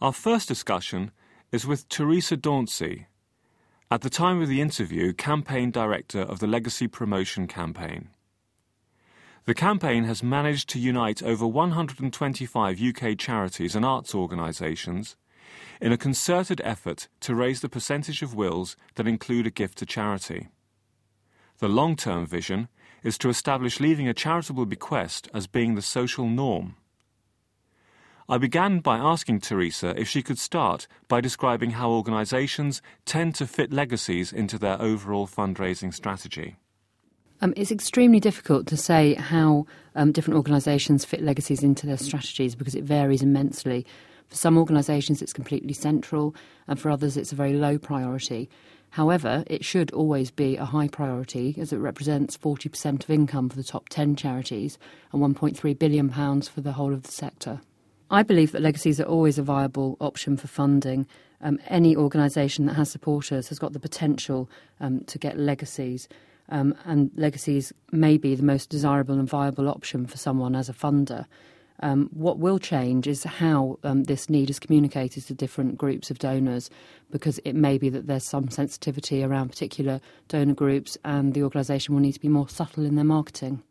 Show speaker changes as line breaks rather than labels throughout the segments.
Our first discussion is with Teresa Dauncey, at the time of the interview, campaign director of the Legacy Promotion Campaign. The campaign has managed to unite over 125 UK charities and arts organisations in a concerted effort to raise the percentage of wills that include a gift to charity. The long term vision is to establish leaving a charitable bequest as being the social norm. I began by asking Teresa if she could start by describing how organisations tend to fit legacies into their overall fundraising strategy.
Um, it's extremely difficult to say how um, different organisations fit legacies into their strategies because it varies immensely. For some organisations, it's completely central, and for others, it's a very low priority. However, it should always be a high priority as it represents 40% of income for the top 10 charities and £1.3 billion for the whole of the sector. I believe that legacies are always a viable option for funding. Um, any organisation that has supporters has got the potential um, to get legacies, um, and legacies may be the most desirable and viable option for someone as a funder. Um, what will change is how um, this need is communicated to different groups of donors, because it may be that there's some sensitivity around particular donor groups, and the organisation will need to be more subtle in their marketing.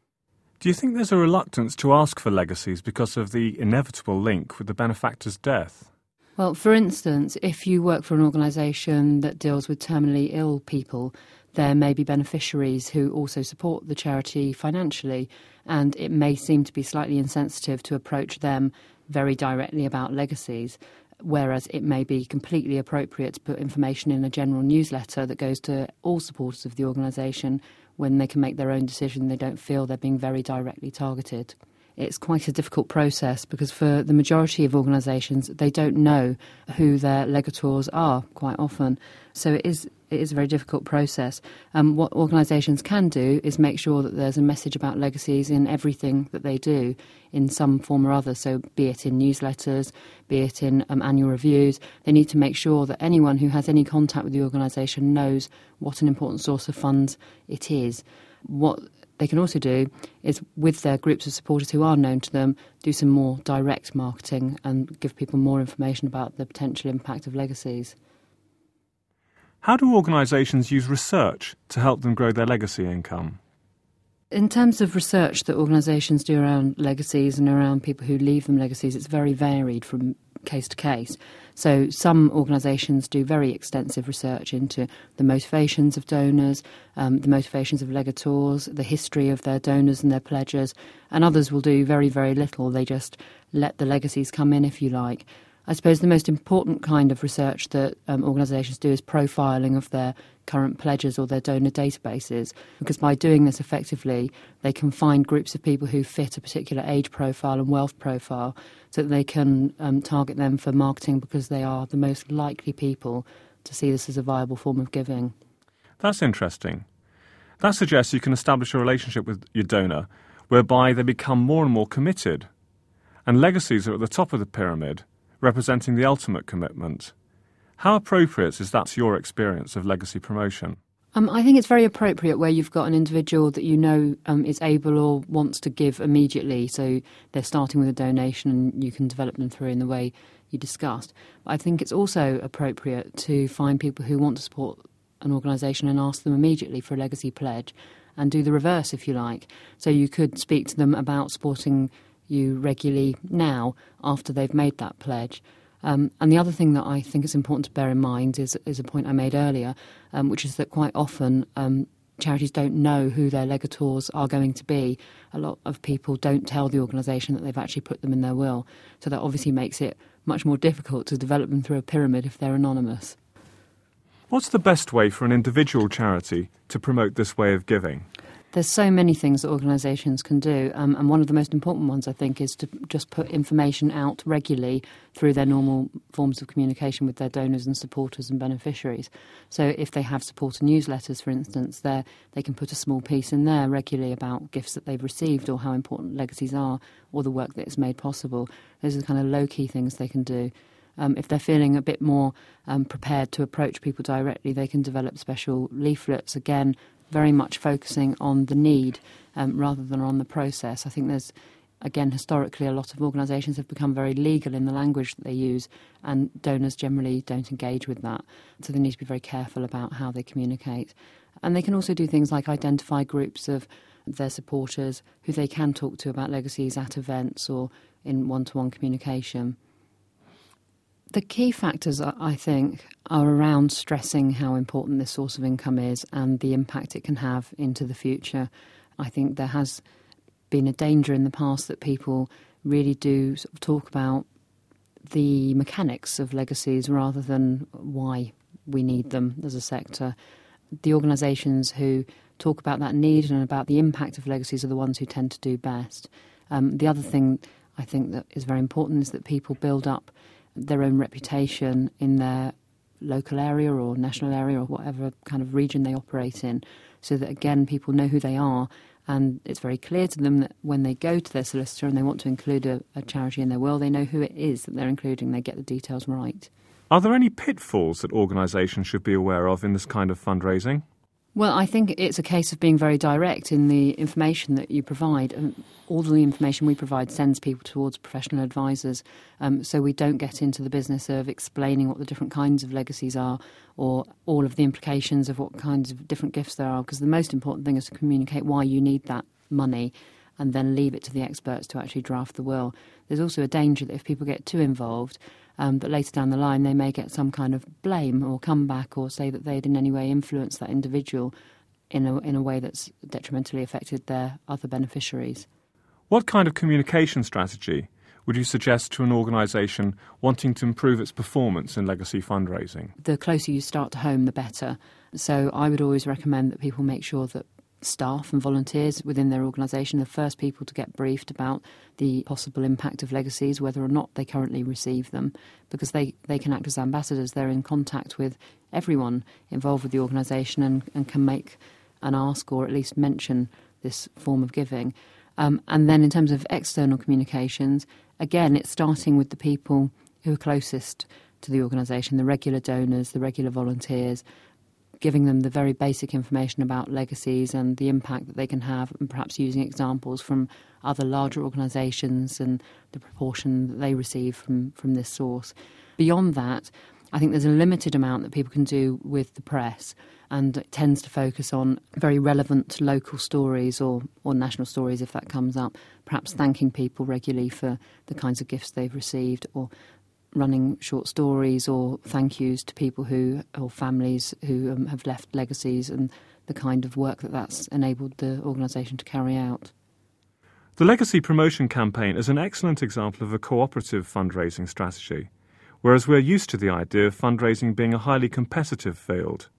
Do you think there's a reluctance to ask for legacies because of the inevitable link with the benefactor's death?
Well, for instance, if you work for an organisation that deals with terminally ill people, there may be beneficiaries who also support the charity financially, and it may seem to be slightly insensitive to approach them very directly about legacies. Whereas it may be completely appropriate to put information in a general newsletter that goes to all supporters of the organisation when they can make their own decision, they don't feel they're being very directly targeted. It's quite a difficult process because for the majority of organisations, they don't know who their legators are quite often. So it is it is a very difficult process. Um, what organisations can do is make sure that there's a message about legacies in everything that they do in some form or other. So, be it in newsletters, be it in um, annual reviews, they need to make sure that anyone who has any contact with the organisation knows what an important source of funds it is. What they can also do is, with their groups of supporters who are known to them, do some more direct marketing and give people more information about the potential impact of legacies.
How do organisations use research to help them grow their legacy income?
In terms of research that organisations do around legacies and around people who leave them legacies, it's very varied from case to case. So, some organisations do very extensive research into the motivations of donors, um, the motivations of legators, the history of their donors and their pledges, and others will do very, very little. They just let the legacies come in, if you like. I suppose the most important kind of research that um, organisations do is profiling of their current pledges or their donor databases, because by doing this effectively, they can find groups of people who fit a particular age profile and wealth profile so that they can um, target them for marketing because they are the most likely people to see this as a viable form of giving.
That's interesting. That suggests you can establish a relationship with your donor whereby they become more and more committed. And legacies are at the top of the pyramid representing the ultimate commitment. How appropriate is that to your experience of legacy promotion?
Um, I think it's very appropriate where you've got an individual that you know um, is able or wants to give immediately. So they're starting with a donation and you can develop them through in the way you discussed. But I think it's also appropriate to find people who want to support an organisation and ask them immediately for a legacy pledge and do the reverse if you like. So you could speak to them about supporting you regularly now after they've made that pledge. Um, and the other thing that I think is important to bear in mind is, is a point I made earlier, um, which is that quite often um, charities don't know who their legators are going to be. A lot of people don't tell the organisation that they've actually put them in their will. So that obviously makes it much more difficult to develop them through a pyramid if they're anonymous.
What's the best way for an individual charity to promote this way of giving?
There's so many things that organisations can do, um, and one of the most important ones, I think, is to just put information out regularly through their normal forms of communication with their donors and supporters and beneficiaries. So, if they have supporter newsletters, for instance, there they can put a small piece in there regularly about gifts that they've received or how important legacies are or the work that is made possible. Those are the kind of low key things they can do. Um, if they're feeling a bit more um, prepared to approach people directly, they can develop special leaflets again very much focusing on the need um, rather than on the process. I think there's again, historically, a lot of organisations have become very legal in the language that they use, and donors generally don't engage with that. So they need to be very careful about how they communicate. And they can also do things like identify groups of their supporters who they can talk to about legacies at events or in one to one communication. The key factors, I think, are around stressing how important this source of income is and the impact it can have into the future. I think there has been a danger in the past that people really do sort of talk about the mechanics of legacies rather than why we need them as a sector. The organisations who talk about that need and about the impact of legacies are the ones who tend to do best. Um, the other thing I think that is very important is that people build up their own reputation in their local area or national area or whatever kind of region they operate in, so that again people know who they are and it's very clear to them that when they go to their solicitor and they want to include a, a charity in their will, they know who it is that they're including, they get the details right.
Are there any pitfalls that organisations should be aware of in this kind of fundraising?
Well, I think it's a case of being very direct in the information that you provide. And all the information we provide sends people towards professional advisors. Um, so we don't get into the business of explaining what the different kinds of legacies are or all of the implications of what kinds of different gifts there are. Because the most important thing is to communicate why you need that money and then leave it to the experts to actually draft the will. There's also a danger that if people get too involved, um, that later down the line they may get some kind of blame or comeback or say that they'd in any way influenced that individual in a, in a way that's detrimentally affected their other beneficiaries.
What kind of communication strategy would you suggest to an organisation wanting to improve its performance in legacy fundraising?
The closer you start to home, the better. So I would always recommend that people make sure that staff and volunteers within their organisation, the first people to get briefed about the possible impact of legacies, whether or not they currently receive them, because they, they can act as ambassadors. They're in contact with everyone involved with the organisation and, and can make an ask or at least mention this form of giving. Um, and then in terms of external communications, again, it's starting with the people who are closest to the organisation, the regular donors, the regular volunteers, giving them the very basic information about legacies and the impact that they can have, and perhaps using examples from other larger organisations and the proportion that they receive from, from this source. Beyond that, I think there's a limited amount that people can do with the press, and it tends to focus on very relevant local stories or, or national stories if that comes up. Perhaps thanking people regularly for the kinds of gifts they've received, or running short stories or thank yous to people who or families who um, have left legacies and the kind of work that that's enabled the organisation to carry out.
The Legacy Promotion Campaign is an excellent example of a cooperative fundraising strategy, whereas we're used to the idea of fundraising being a highly competitive field.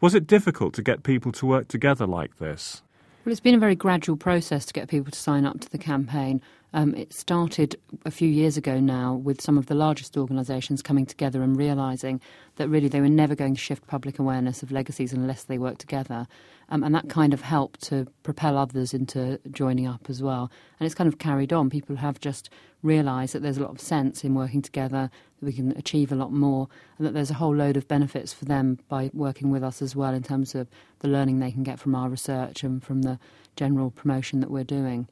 Was it difficult to get people to work together like this?
Well, it's been a very gradual process to get people to sign up to the campaign. Um, it started a few years ago now with some of the largest organisations coming together and realising that really they were never going to shift public awareness of legacies unless they worked together. Um, and that kind of helped to propel others into joining up as well. And it's kind of carried on. People have just realised that there's a lot of sense in working together, that we can achieve a lot more, and that there's a whole load of benefits for them by working with us as well in terms of the learning they can get from our research and from the general promotion that we're doing.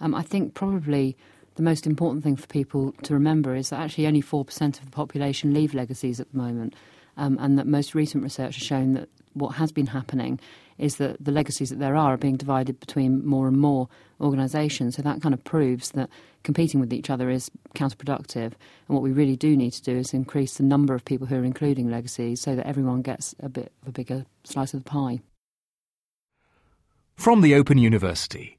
Um, I think probably the most important thing for people to remember is that actually only 4% of the population leave legacies at the moment, um, and that most recent research has shown that what has been happening is that the legacies that there are are being divided between more and more organisations. So that kind of proves that competing with each other is counterproductive. And what we really do need to do is increase the number of people who are including legacies so that everyone gets a bit of a bigger slice of the pie.
From the Open University.